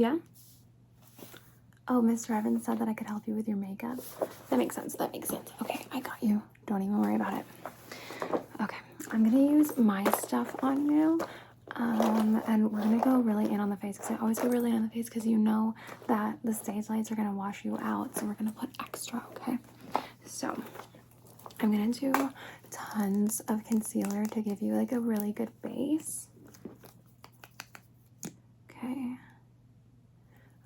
Yeah? Oh, Mr. Evans said that I could help you with your makeup. That makes sense. That makes sense. Okay, I got you. Don't even worry about it. Okay, I'm gonna use my stuff on you. Um, and we're gonna go really in on the face because I always go really in on the face because you know that the stage lights are gonna wash you out. So we're gonna put extra, okay? So I'm gonna do tons of concealer to give you like a really good base. Okay.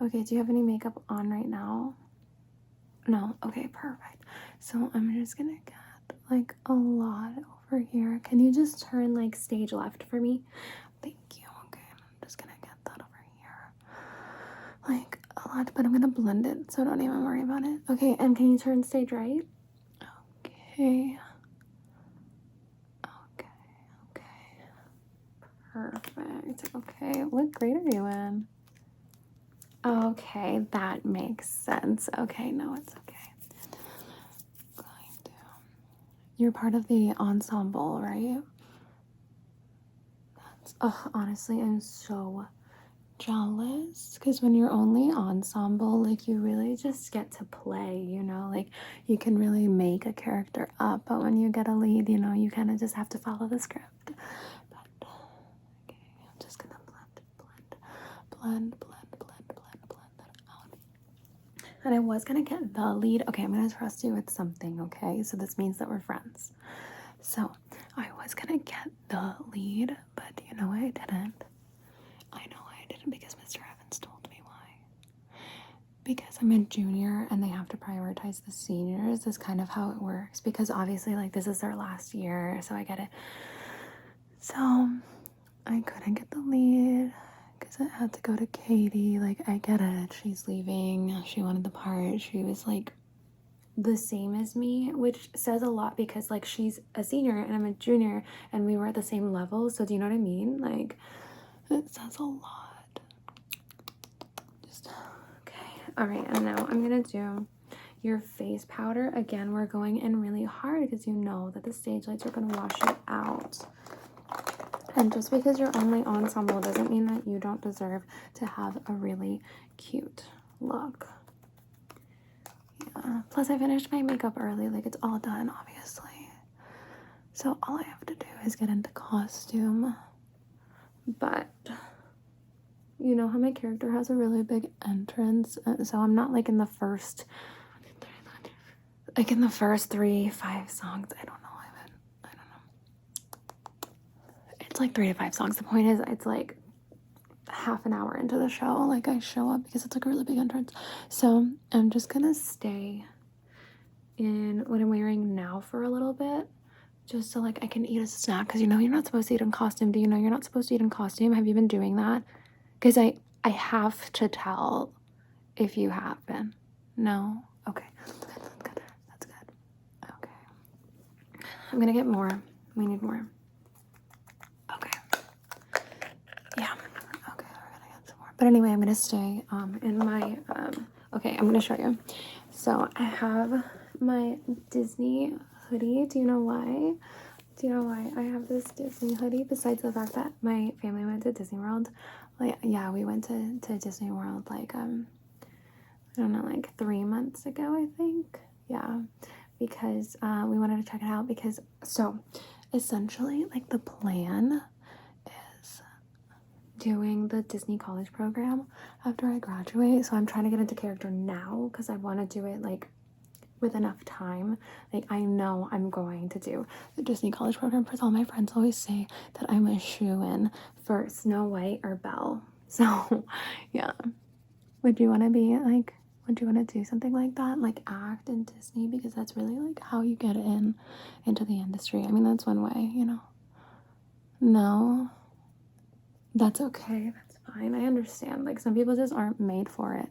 Okay, do you have any makeup on right now? No? Okay, perfect. So I'm just gonna get like a lot over here. Can you just turn like stage left for me? Thank you. Okay, I'm just gonna get that over here. Like a lot, but I'm gonna blend it, so don't even worry about it. Okay, and can you turn stage right? Okay. Okay, okay. Perfect. Okay, what grade are you in? Okay, that makes sense. Okay, no, it's okay. Going to. You're part of the ensemble, right? That's. Honestly, I'm so jealous because when you're only ensemble, like you really just get to play, you know, like you can really make a character up. But when you get a lead, you know, you kind of just have to follow the script. But okay, I'm just gonna blend, blend, blend, blend, blend, blend, blend that out. And I was gonna get the lead. Okay, I'm gonna trust you with something. Okay, so this means that we're friends. So I was gonna get the lead, but you know what? I didn't. I know because Mr. Evans told me why. Because I'm a junior and they have to prioritize the seniors, is kind of how it works. Because obviously, like, this is their last year, so I get it. So I couldn't get the lead because it had to go to Katie. Like, I get it. She's leaving. She wanted the part. She was like the same as me, which says a lot because, like, she's a senior and I'm a junior and we were at the same level. So, do you know what I mean? Like, it says a lot. Just okay. All right, and now I'm gonna do your face powder. Again, we're going in really hard because you know that the stage lights are gonna wash it out. And just because you're only ensemble doesn't mean that you don't deserve to have a really cute look. Yeah. Plus, I finished my makeup early. Like, it's all done, obviously. So, all I have to do is get into costume. But you know how my character has a really big entrance, uh, so I'm not like in the first, like in the first three, five songs. I don't know. I. I don't know. It's like three to five songs. The point is, it's like half an hour into the show. Like I show up because it's like a really big entrance. So I'm just gonna stay in what I'm wearing now for a little bit just so like I can eat a snack because you know you're not supposed to eat in costume. Do you know you're not supposed to eat in costume? Have you been doing that? Because I I have to tell if you have been. No. Okay. That's good. That's good. Okay. I'm gonna get more. We need more. Okay. Yeah. Okay. We're gonna get some more. But anyway, I'm gonna stay um in my um. Okay, I'm gonna show you. So I have my Disney hoodie. Do you know why? Do you know why I have this Disney hoodie? Besides the fact that my family went to Disney World. Like, yeah, we went to, to Disney World like, um, I don't know, like three months ago, I think. Yeah, because uh, we wanted to check it out. Because, so essentially, like, the plan is doing the Disney college program after I graduate. So I'm trying to get into character now because I want to do it like with enough time. Like I know I'm going to do the Disney College program because all my friends always say that I'm a shoo in for Snow White or Belle. So yeah. Would you want to be like would you want to do something like that? Like act in Disney because that's really like how you get in into the industry. I mean that's one way, you know. No. That's okay. That's fine. I understand. Like some people just aren't made for it.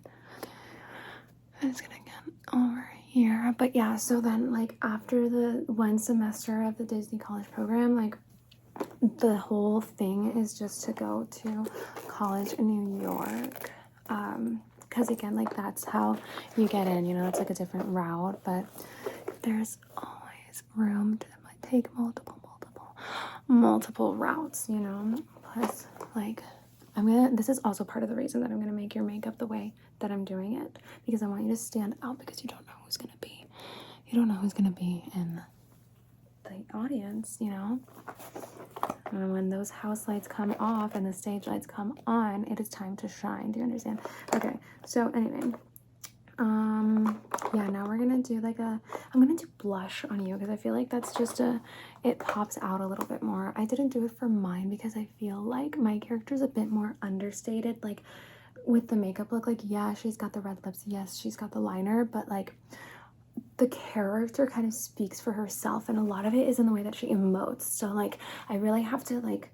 I'm just gonna get over here. But yeah, so then like after the one semester of the Disney College program, like the whole thing is just to go to college in New York. Um, because again, like that's how you get in, you know, it's like a different route, but there's always room to take multiple, multiple, multiple routes, you know? Plus, like, I'm gonna, this is also part of the reason that I'm gonna make your makeup the way that I'm doing it because I want you to stand out because you don't know who's gonna be, you don't know who's gonna be in the audience, you know? And when those house lights come off and the stage lights come on, it is time to shine. Do you understand? Okay, so anyway, um, yeah, now we're gonna do like a, I'm gonna do blush on you because I feel like that's just a, it pops out a little bit more. I didn't do it for mine because I feel like my character's a bit more understated. Like with the makeup look, like, yeah, she's got the red lips. Yes, she's got the liner, but like, the character kind of speaks for herself and a lot of it is in the way that she emotes so like i really have to like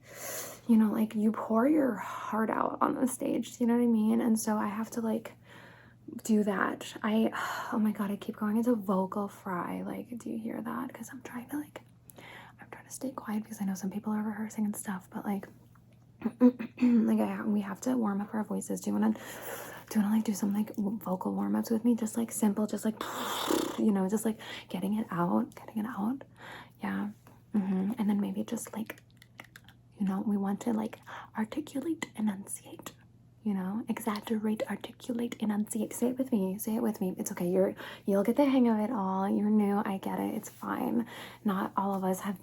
you know like you pour your heart out on the stage you know what i mean and so i have to like do that i oh my god i keep going into vocal fry like do you hear that because i'm trying to like i'm trying to stay quiet because i know some people are rehearsing and stuff but like like I, we have to warm up our voices. Do you want to do you want to like do some like vocal warm-ups with me? Just like simple just like you know just like getting it out getting it out. Yeah. Mm-hmm. and then maybe just like you know we want to like articulate enunciate you know? Exaggerate articulate enunciate. Say it with me say it with me. It's okay. You're you'll get the hang of it all. You're new. I get it. It's fine. Not all of us have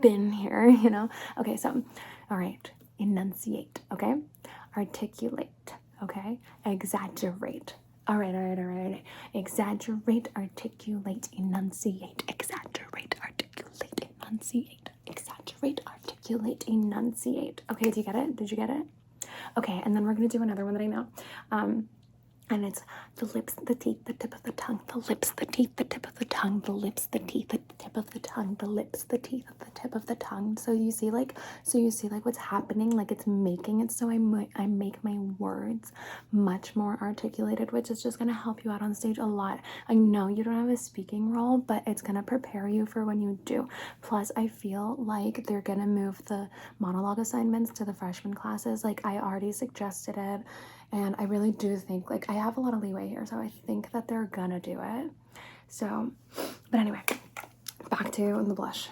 been here you know? Okay so all right enunciate okay articulate okay? Exaggerate. All right, all right, all right. Exaggerate, articulate, enunciate. Exaggerate, articulate, enunciate. Exaggerate, articulate, enunciate. Okay, do you get it? Did you get it? Okay, and then we're gonna do another one that I know. Um, and it's the lips, the teeth, the tip of the tongue, the lips, the teeth, the tip of the tongue, the lips, the teeth, the tip of the tongue, the lips, the teeth, the tip of the tongue. So you see, like, so you see, like, what's happening, like, it's making it so I might, I make my words much more articulated, which is just gonna help you out on stage a lot. I know you don't have a speaking role, but it's gonna prepare you for when you do. Plus, I feel like they're gonna move the monologue assignments to the freshman classes. Like, I already suggested it and I really do think, like, I have a lot of leeway here, so I think that they're gonna do it. So, but anyway, back to the blush.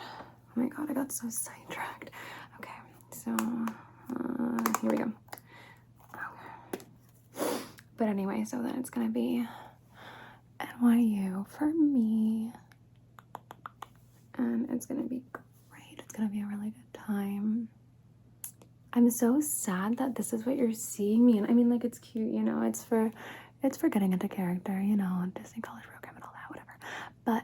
Oh my god, I got so sidetracked. Okay, so uh, here we go. But anyway, so then it's gonna be NYU for me. And it's gonna be great. It's gonna be a really good time. I'm so sad that this is what you're seeing me and I mean like it's cute, you know, it's for it's for getting into character, you know, Disney College program and all that, whatever. But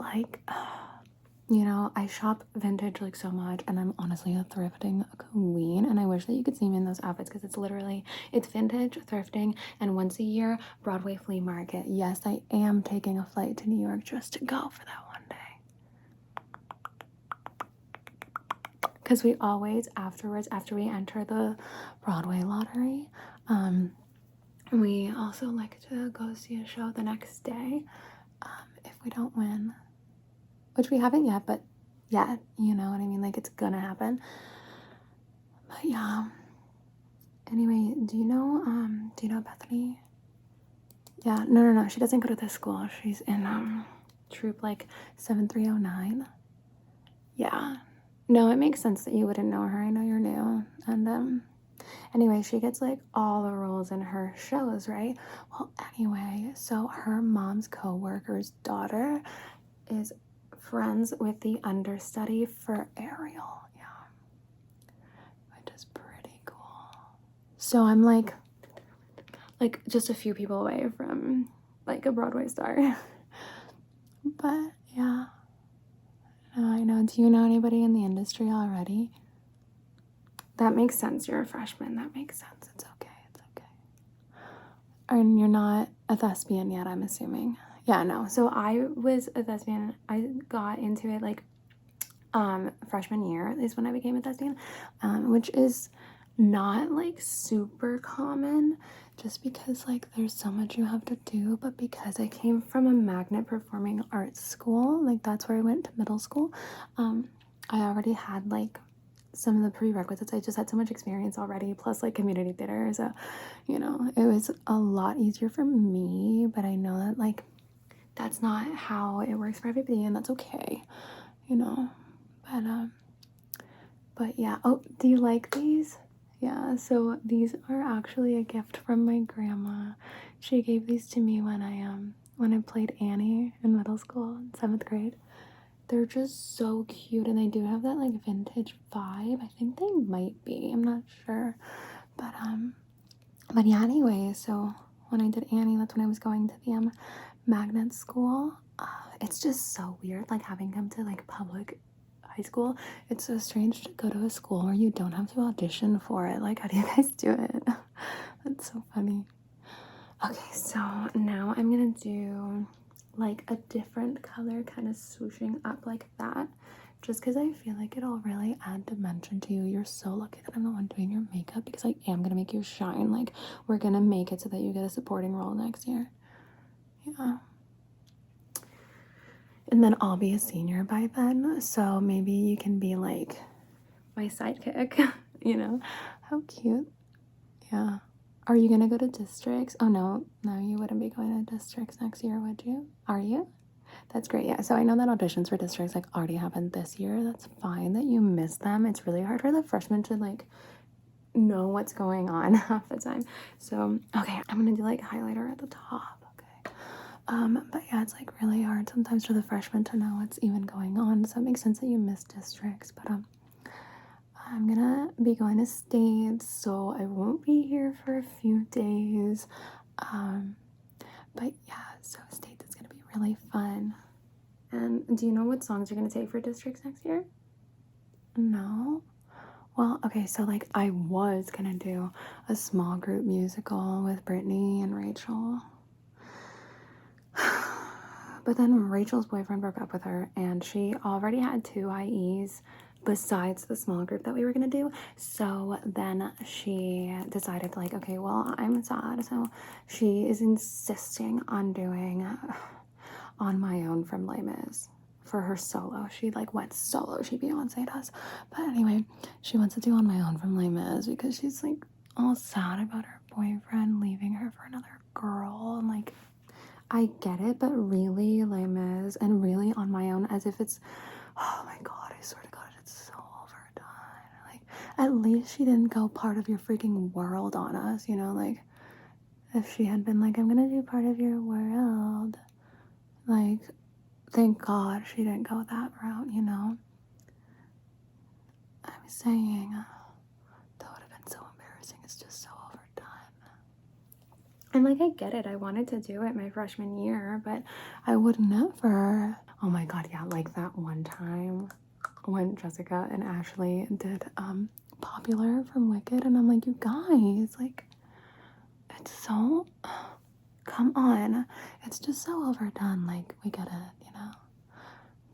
like you know, I shop vintage like so much and I'm honestly a thrifting queen and I wish that you could see me in those outfits because it's literally it's vintage, thrifting, and once a year Broadway flea market. Yes, I am taking a flight to New York just to go for that one day. Because we always afterwards after we enter the broadway lottery um we also like to go see a show the next day um if we don't win which we haven't yet but yet you know what i mean? Like it's gonna happen. But yeah. Anyway do you know um do you know bethany? Yeah no no no she doesn't go to this school. She's in um troupe like 7309 yeah no, it makes sense that you wouldn't know her. I know you're new. And um anyway, she gets like all the roles in her shows, right? Well, anyway, so her mom's co-worker's daughter is friends with the understudy for Ariel. Yeah. Which is pretty cool. So I'm like like just a few people away from like a Broadway star. but yeah. I know. Do you know anybody in the industry already? That makes sense. You're a freshman. That makes sense. It's okay. It's okay. And you're not a thespian yet, I'm assuming. Yeah, no. So I was a thespian. I got into it like um freshman year is when I became a thespian, um, which is not like super common just because like there's so much you have to do but because i came from a magnet performing arts school like that's where i went to middle school um i already had like some of the prerequisites i just had so much experience already plus like community theater so you know it was a lot easier for me but i know that like that's not how it works for everybody, and that's okay, you know. But um, but yeah. Oh, do you like these? Yeah. So these are actually a gift from my grandma. She gave these to me when I um when I played Annie in middle school, in seventh grade. They're just so cute, and they do have that like vintage vibe. I think they might be. I'm not sure, but um, but yeah. Anyway, so when I did Annie, that's when I was going to the um magnet school. Uh, it's just so weird, like having come to like public high school. It's so strange to go to a school where you don't have to audition for it. Like, how do you guys do it? That's so funny. Okay, so now I'm gonna do like a different color, kind of swooshing up like that, just because I feel like it'll really add dimension to you. You're so lucky that I'm the one doing your makeup because I am gonna make you shine. Like, we're gonna make it so that you get a supporting role next year. Yeah. And then I'll be a senior by then, so maybe you can be like my sidekick, you know? How cute. Yeah. Are you gonna go to districts? Oh no, no, you wouldn't be going to districts next year, would you? Are you? That's great. Yeah. So I know that auditions for districts like already happened this year. That's fine that you missed them. It's really hard for the freshmen to like know what's going on half the time. So okay, I'm gonna do like highlighter at the top. Um, but yeah, it's like really hard sometimes for the freshmen to know what's even going on. So it makes sense that you miss districts. But um I'm gonna be going to States, so I won't be here for a few days. Um, but yeah, so States is gonna be really fun. And do you know what songs you're gonna take for districts next year? No. Well, okay, so like I was gonna do a small group musical with Brittany and Rachel. But then Rachel's boyfriend broke up with her and she already had two IEs besides the small group that we were gonna do. So then she decided, like, okay, well, I'm sad. So she is insisting on doing on my own from Les for her solo. She like went solo. She Beyonce does. But anyway, she wants to do on my own from Les because she's like all sad about her boyfriend leaving her for another girl and like I get it, but really Mis and really on my own as if it's oh my god, I swear to god it's so overdone. Like at least she didn't go part of your freaking world on us, you know? Like, if she had been like, I'm gonna do part of your world, like, thank God she didn't go that route, you know? I'm saying uh, that would have been so embarrassing. It's just so overdone. And like, I get it. I wanted to do it my freshman year, but I would never. Oh my God, yeah, like that one time when Jessica and Ashley did um popular from Wicked, and I'm like, you guys, like, it's so. Come on. It's just so overdone. Like, we get it, you know?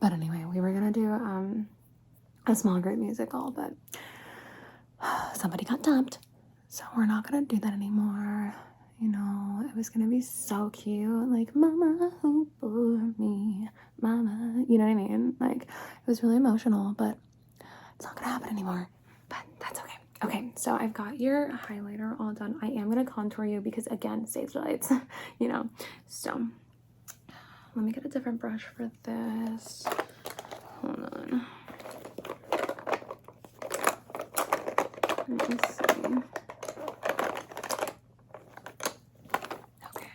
But anyway, we were gonna do um, a small group musical, but somebody got dumped. So we're not gonna do that anymore. You know, it was gonna be so cute. Like, Mama, who bore me? Mama. You know what I mean? Like, it was really emotional, but it's not gonna happen anymore but that's okay. Okay, so I've got your highlighter all done. I am to contour you because, again, stage lights, you know. So, let me get a different brush for this. Hold on. Let me see. Okay.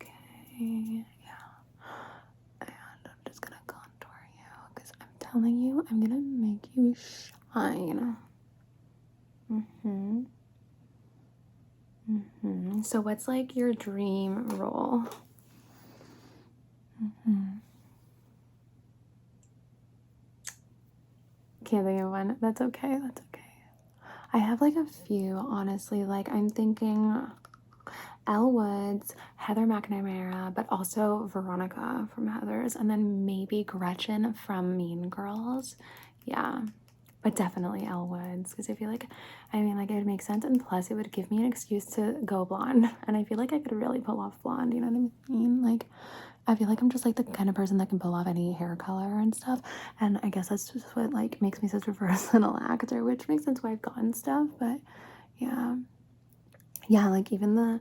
Okay, yeah. And I'm just gonna contour you because I'm telling you, I'm gonna make you shine. Mm-hmm. Mm-hmm. So what's like your dream role? Mm-hmm. Can't think of one. That's okay. That's okay. I have like a few, honestly. Like I'm thinking Elle Woods, Heather McNamara, but also Veronica from Heather's, and then maybe Gretchen from Mean Girls. Yeah, but definitely Elle Woods because I feel like, I mean, like it would make sense, and plus it would give me an excuse to go blonde, and I feel like I could really pull off blonde. You know what I mean? Like, I feel like I'm just like the kind of person that can pull off any hair color and stuff, and I guess that's just what like makes me such a versatile actor, which makes sense why I've gotten stuff. But yeah, yeah, like even the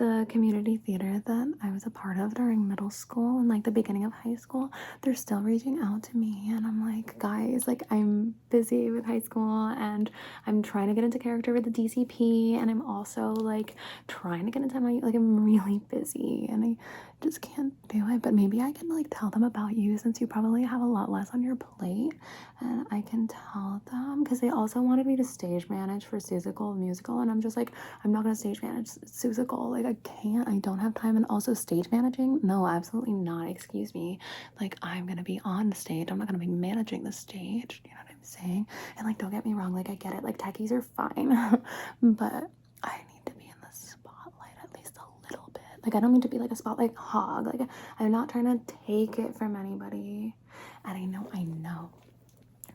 the community theater that I was a part of during middle school and like the beginning of high school, they're still reaching out to me. And I'm like, guys, like I'm busy with high school and I'm trying to get into character with the DCP. And I'm also like trying to get into my, like, I'm really busy and I just can't do it. But maybe I can like tell them about you since you probably have a lot less on your plate. And I can tell them because they also wanted me to stage manage for Seussical musical. And I'm just like, I'm not to stage manage Seussical. Like, I can't, I don't have time. And also, stage managing? No, absolutely not. Excuse me. Like, I'm gonna be on the stage. I'm not gonna be managing the stage. You know what I'm saying? And like, don't get me wrong. Like, I get it. Like, techies are fine, but I need to be in the spotlight at least a little bit. Like, I don't mean to be like a spotlight hog. Like, I'm not trying to take it from anybody. And I know, I know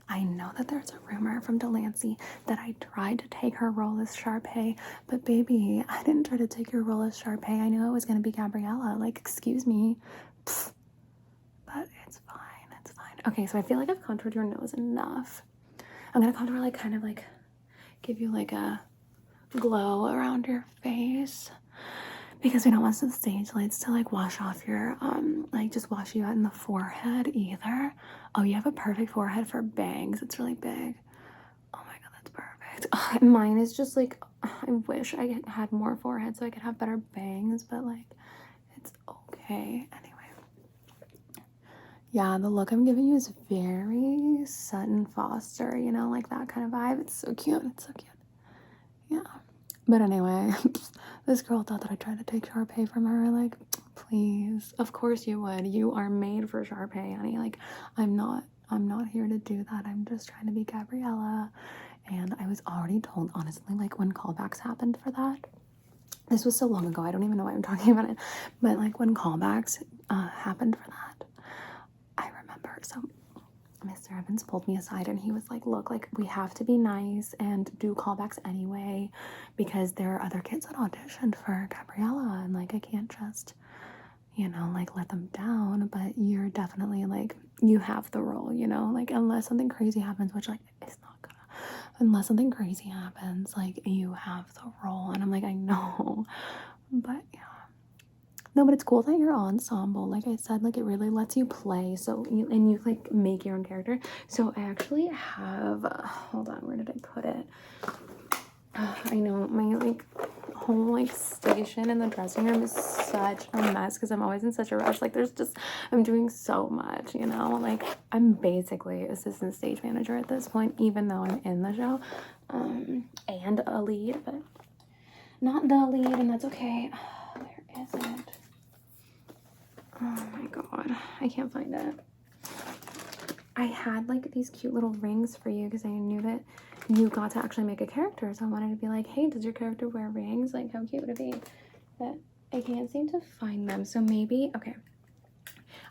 I know that there's a rumor from Delancey that I tried to take her role as Sharpay, but baby, I didn't try to take your role as Sharpay. I knew it was going to be Gabriella. Like, excuse me. Pfft. But it's fine. It's fine. Okay, so I feel like I've contoured your nose enough. I'm going to contour, like, kind of like give you like a glow around your face because we don't want the stage lights to like wash off your um like just wash you out in the forehead either. Oh you have a perfect forehead for bangs. It's really big. Oh my god that's perfect. Mine is just like i wish i had more forehead so i could have better bangs but like it's okay. Anyway. Yeah the look i'm giving you is very sutton foster you know like that kind of vibe. It's so cute. It's so cute. Yeah but anyway, this girl thought that I tried to take Sharpay from her. Like, please. Of course you would. You are made for Sharpay, honey. Like, I'm not. I'm not here to do that. I'm just trying to be Gabriella. And I was already told, honestly, like when callbacks happened for that. This was so long ago. I don't even know why I'm talking about it. But like when callbacks uh, happened for that, I remember. So Mr. Evans pulled me aside and he was like, Look, like, we have to be nice and do callbacks anyway because there are other kids that auditioned for Gabriella and like, I can't just, you know, like let them down. But you're definitely like, you have the role, you know, like, unless something crazy happens, which like it's not gonna, unless something crazy happens, like, you have the role. And I'm like, I know, but yeah. No, but it's cool that you're ensemble. Like I said, like it really lets you play. So you and you like make your own character. So I actually have. Uh, hold on, where did I put it? Uh, I know my like whole like station in the dressing room is such a mess because I'm always in such a rush. Like there's just I'm doing so much, you know. Like I'm basically assistant stage manager at this point, even though I'm in the show, um, and a lead, but not the lead, and that's okay. Where is it? Oh my god, I can't find it. I had like these cute little rings for you because I knew that you got to actually make a character. So I wanted to be like, hey, does your character wear rings? Like, how cute would it be? But I can't seem to find them. So maybe, okay.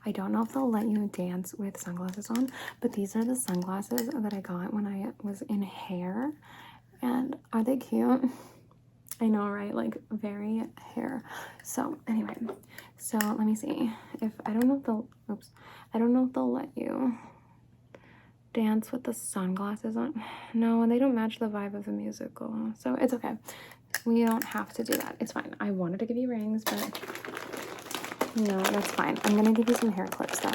I don't know if they'll let you dance with sunglasses on, but these are the sunglasses that I got when I was in hair. And are they cute? I know, right? Like very hair. So anyway, so let me see if I don't know if they'll. Oops, I don't know if they'll let you dance with the sunglasses on. No, and they don't match the vibe of the musical, so it's okay. We don't have to do that. It's fine. I wanted to give you rings, but no, that's fine. I'm gonna give you some hair clips though.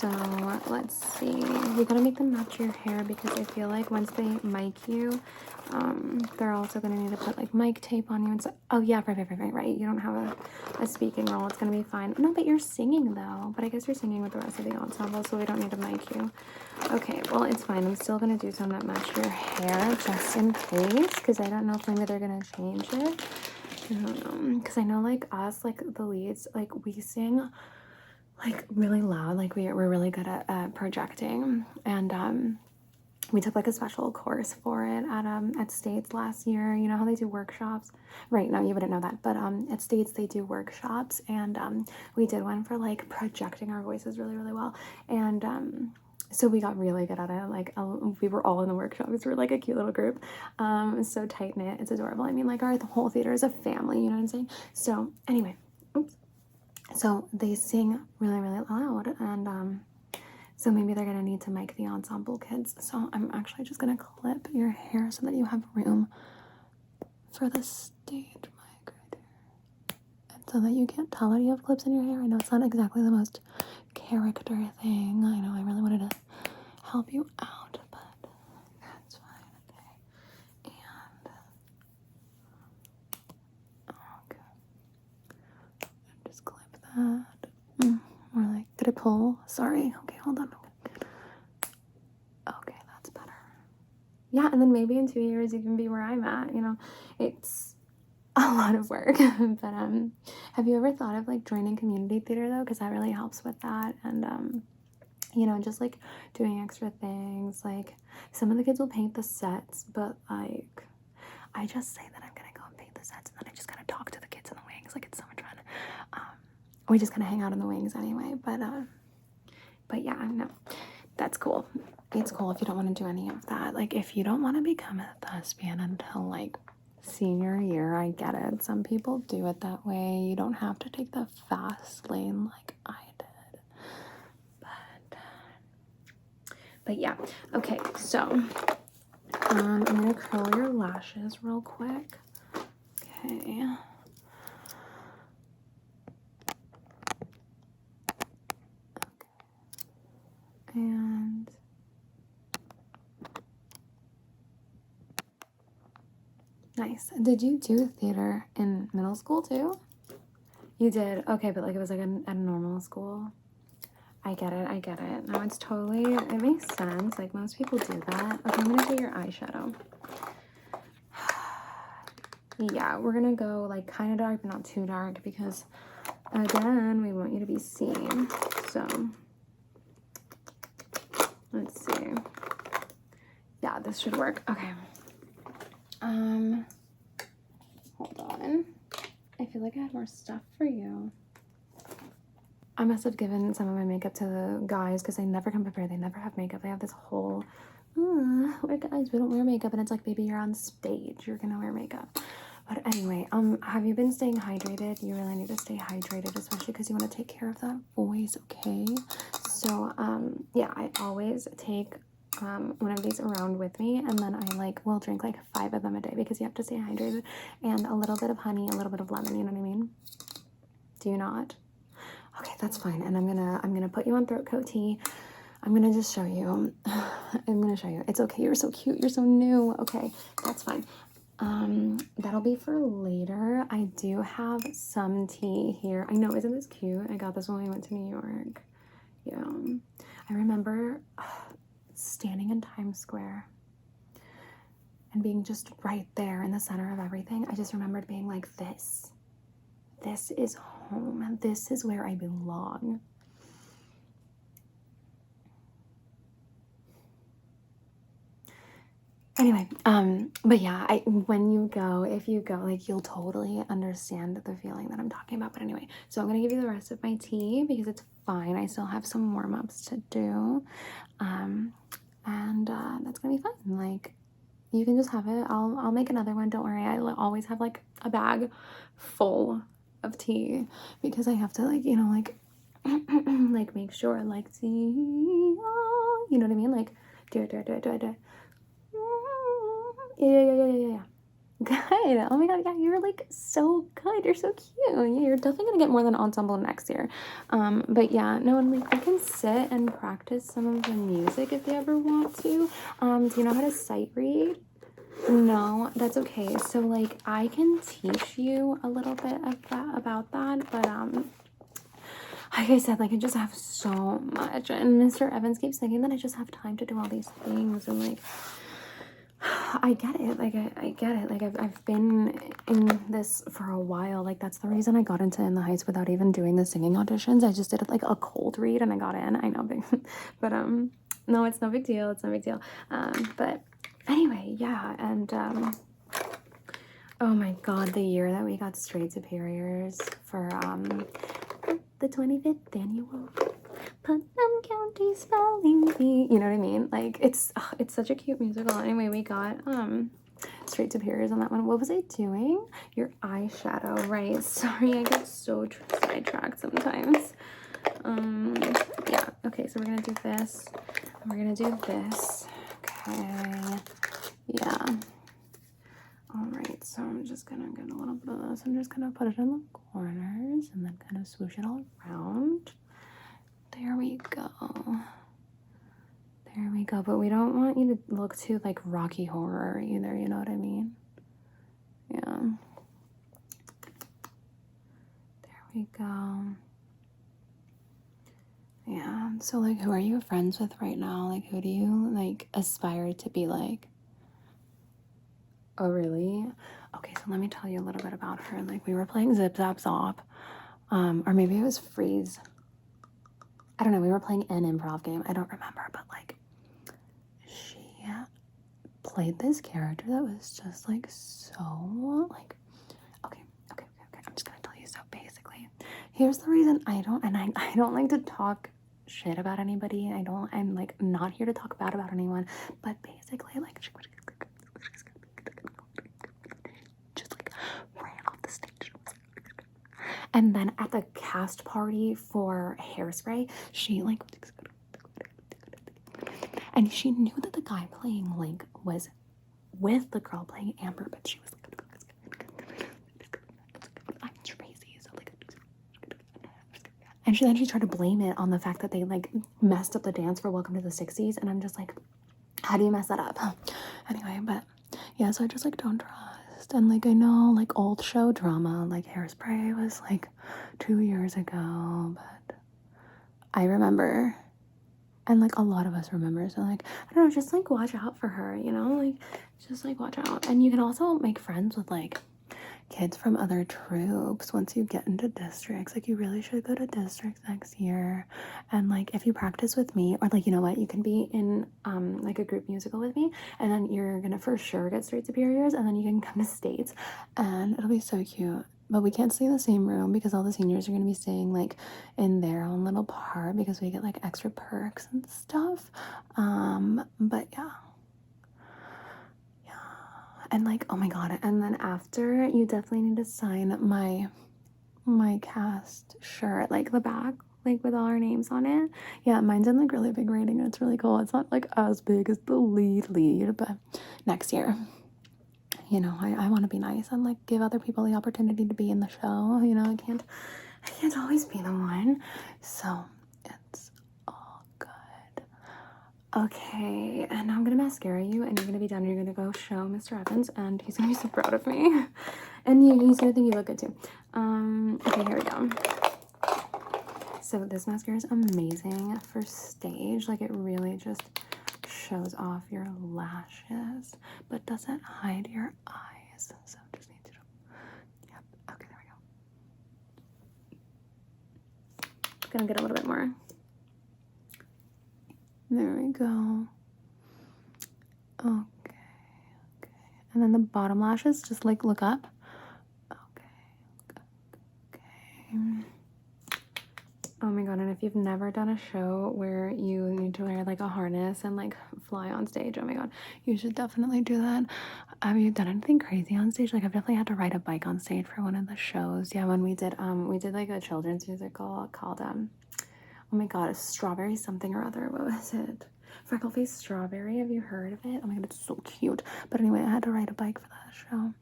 So let's see. We gotta make them match your hair because I feel like once they mic you, um, they're also gonna need to put like mic tape on you and so. Oh yeah, right, right, right, right. You don't have a, a speaking role. It's gonna be fine. No, but you're singing though. But I guess you're singing with the rest of the ensemble, so we don't need to mic you. Okay, well it's fine. I'm still gonna do some that match your hair just in case, because I don't know if maybe they're gonna change it. Because I know like us, like the leads, like we sing like really loud like we, we're really good at, projecting. And um we took like a special course for it at um at states last year. You know how they do workshops? Right now you wouldn't know that. But um at states they do workshops. And um we did one for like projecting our voices really really well. And um so we got really good at it. Like uh, we were all in the workshop workshops. We are like a cute little group. Um so tight knit. It's adorable. I mean like our the whole theater is a family. You know what i'm saying? So anyway. Oops so they sing really, really loud, and um, so maybe they're gonna need to make the ensemble kids. So I'm actually just gonna clip your hair so that you have room for the stage mic right here. And so that you can't tell that you have clips in your hair. I know it's not exactly the most character thing. I know I really wanted to help you out, but that's fine. Okay. And okay. Just clip that. Mm, or like, did I pull? Sorry. Okay, hold on. Okay, that's better. Yeah, and then maybe in two years you can be where I'm at. You know, it's a lot of work. but um, have you ever thought of like joining community theater though? Because that really helps with that. And um, you know, just like doing extra things. Like some of the kids will paint the sets, but like I just say that I'm gonna go and paint the sets, and then I just of talk to the kids in the wings. Like it's so we just kind of hang out in the wings anyway. But uh, but yeah, no, that's cool. It's cool if you don't want to do any of that. Like if you don't want to become a thespian until like senior year, I get it. Some people do it that way. You don't have to take the fast lane like I did. But but yeah. Okay, so um, I'm gonna curl your lashes real quick. Okay. Nice. Did you do theater in middle school too? You did. Okay, but like it was like at a normal school. I get it. I get it. No, it's totally. It makes sense. Like most people do that. Okay, I'm gonna do your eyeshadow. yeah, we're gonna go like kind of dark, but not too dark because again, we want you to be seen. So let's see. Yeah, this should work. Okay. Um, hold on. I feel like I have more stuff for you. I must have given some of my makeup to the guys because they never come prepared. They never have makeup. They have this whole, we're guys, we don't wear makeup. And it's like, baby, you're on stage. You're going to wear makeup. But anyway, um, have you been staying hydrated? You really need to stay hydrated, especially because you want to take care of that voice, okay? So, um, yeah, I always take um, one of these around with me and then I like will drink like five of them a day because you have to stay hydrated and a little bit of honey, a little bit of lemon, you know what I mean? Do you not? Okay, that's fine. And I'm gonna I'm gonna put you on throat coat tea. I'm gonna just show you. I'm gonna show you. It's okay. You're so cute. You're so new. Okay, that's fine. Um, that'll be for later. I do have some tea here. I know, isn't this cute? I got this when we went to New York. Yeah. I remember uh, standing Times Square and being just right there in the center of everything. I just remembered being like, this, this is home, this is where I belong. Anyway, um, but yeah, I when you go, if you go, like you'll totally understand the feeling that I'm talking about. But anyway, so I'm gonna give you the rest of my tea because it's fine. I still have some warm ups to do, um, and uh, that's gonna be fun. Like you can just have it. I'll I'll make another one. Don't worry. I always have like a bag full of tea because I have to like you know like like make sure like tea. You know what I mean? Like do it, do it, do it, do it, do it. Yeah, yeah, yeah, yeah, yeah. Good. Oh my god, yeah, you're like so good. You're so cute. Yeah, you're definitely gonna get more than ensemble next year. Um, but yeah, no, and like you can sit and practice some of the music if you ever want to. Um, do you know how to sight read? No, that's okay. So like I can teach you a little bit of that about that, but um like I said, like I just have so much and Mr. Evans keeps thinking that I just have time to do all these things and like I get it. Like, I, I get it. Like, I've, I've been in this for a while. Like, that's the reason I got into In the Heights without even doing the singing auditions. I just did like a cold read and I got in. I know, big, but um, no, it's no big deal. It's no big deal. Um, but anyway, yeah. And um, oh my god, the year that we got straight superiors for um the 25th annual Putnam County Spelling Bee. You know what I mean? Like it's it's such a cute musical. Anyway, we got um straight superiors on that one. What was I doing? Your eyeshadow, right? Sorry, I get so sidetracked sometimes. Um, yeah. Okay, so we're gonna do this. We're gonna do this. Okay. Yeah. All right. So I'm just gonna get a little bit of this. I'm just gonna put it in the corners and then kind of swoosh it all around. There we go. There we go. But we don't want you to look too like Rocky Horror either, you know what I mean? Yeah. There we go. Yeah. So like who are you friends with right now? Like who do you like aspire to be like? Oh really? Okay, so let me tell you a little bit about her. Like we were playing Zip Zap Zop. Um, or maybe it was Freeze. I don't know, we were playing an improv game. I don't remember, but like she played this character that was just like so like okay, okay, okay, okay. I'm just gonna tell you so basically. Here's the reason I don't and I, I don't like to talk shit about anybody. I don't I'm like not here to talk bad about anyone. But basically like she like ran off the stage. And then at the cast party for Hairspray, she like and she knew that the guy playing Link was with the girl playing Amber, but she was like, I'm Tracy, so like, and she then she tried to blame it on the fact that they like messed up the dance for Welcome to the 60s, and I'm just like, how do you mess that up? Anyway, but yeah, so I just like don't trust, and like I know like old show drama, like Hairspray was like two years ago, but I remember and like a lot of us remember so like i don't know just like watch out for her you know like just like watch out. And you can also make friends with like kids from other troupes once you get into districts like you really should go to districts next year. And like if you practice with me or like you know what you can be in um like a group musical with me and then you're gonna for sure get straight superiors and then you can come to states and it'll be so cute. But we can't stay in the same room because all the seniors are going to be staying like in their own little part because we get like extra perks and stuff. Um but yeah yeah and like oh my god and then after you definitely need to sign my my cast shirt like the back like with all our names on it yeah mine's in like really big rating and it's really cool it's not like as big as the lead lead but next year you know, I, I want to be nice and like give other people the opportunity to be in the show. You know, I can't, I can't always be the one. So it's all good. Okay, and now I'm gonna mascara you, and you're gonna be done. You're gonna go show Mr. Evans, and he's gonna be so proud of me, and you, he's gonna think you look good too. Um, okay, here we go. So this mascara is amazing for stage. Like it really just shows off your lashes but doesn't hide your eyes. So just need to. Yep. Okay, there we go. Gonna get a little bit more. There we go. Okay. Okay. And then the bottom lashes, just like look up. Okay. Okay. Oh my god, and if you've never done a show where you need to wear like a harness and like fly on stage, oh my god, you should definitely do that. Have you done anything crazy on stage? Like I've definitely had to ride a bike on stage for one of the shows. Yeah, when we did um we did like a children's musical called um oh my god, a strawberry something or other. What was it? Freckle Face Strawberry. Have you heard of it? Oh my god, it's so cute. But anyway, I had to ride a bike for that show.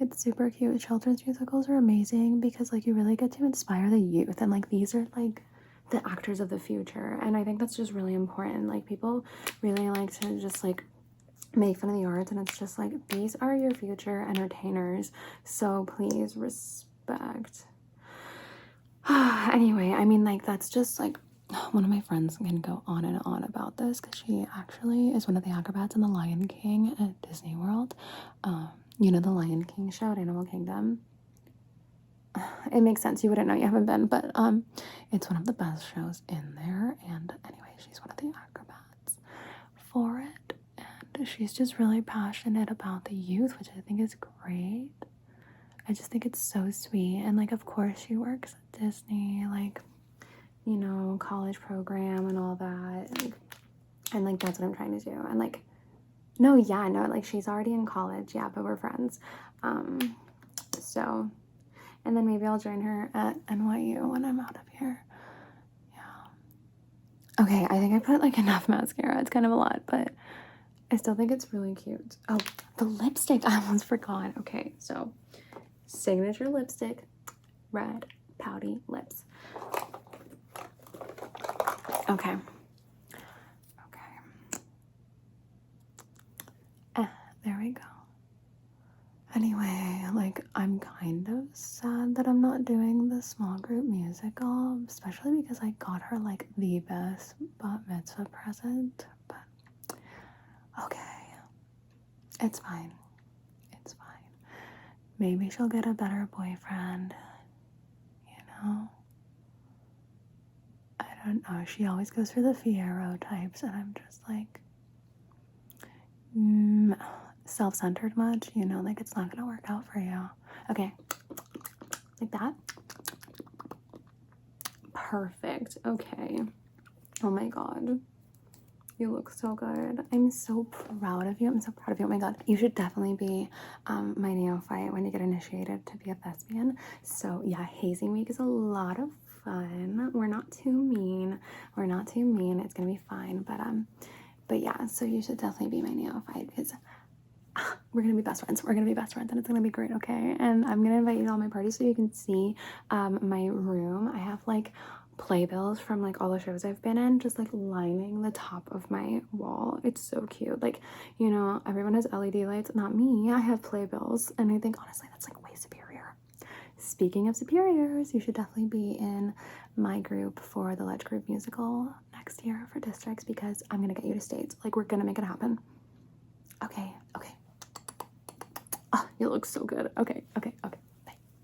It's super cute. Children's musicals are amazing because like you really get to inspire the youth and like these are like the actors of the future. And I think that's just really important. Like people really like to just like make fun of the arts and it's just like these are your future entertainers. So please respect. anyway, I mean like that's just like one of my friends can go on and on about this because she actually is one of the acrobats in the Lion King at Disney World. Um, you know the Lion King show at Animal Kingdom. It makes sense. You wouldn't know. You haven't been, but um, it's one of the best shows in there. And anyway, she's one of the acrobats for it, and she's just really passionate about the youth, which I think is great. I just think it's so sweet. And like, of course, she works at Disney, like, you know, college program and all that. And like, that's what I'm trying to do. And like, no, yeah, no, like she's already in college, yeah, but we're friends. Um, so, and then maybe I'll join her at NYU when I'm out of here. Yeah. Okay, I think I put like enough mascara. It's kind of a lot, but I still think it's really cute. Oh, the lipstick. I almost forgot. Okay, so signature lipstick, red pouty lips. Okay. Okay. Eh, there we go. Anyway, like, I'm kind of sad that I'm not doing the small group musical, especially because I got her, like, the best bat mitzvah present. But, okay. It's fine. Maybe she'll get a better boyfriend. You know? I don't know. She always goes for the Fiyero types, and I'm just like, mm, self centered much. You know, like it's not gonna work out for you. Okay, like that. Perfect. Okay. Oh my god. You look so good. I'm so proud of you. I'm so proud of you. Oh my god. You should definitely be um, my neophyte when you get initiated to be a thespian. So yeah, hazing week is a lot of fun. We're not too mean. We're not too mean. It's gonna be fine. But um, but yeah. So you should definitely be my neophyte because we're gonna be best friends. We're gonna be best friends, and it's gonna be great. Okay. And I'm gonna invite you to all my parties so you can see um my room. I have like playbills from like all the shows I've been in, just like lining the top of my wall. It's so cute. Like, you know, everyone has LED lights, not me. I have playbills, and I think honestly that's like way superior. Speaking of superiors, you should definitely be in my group for the Large Group musical next year for districts because I'm gonna get you to states. Like, we're gonna make it happen. Okay, okay. Oh, you look so good. Okay, okay, okay.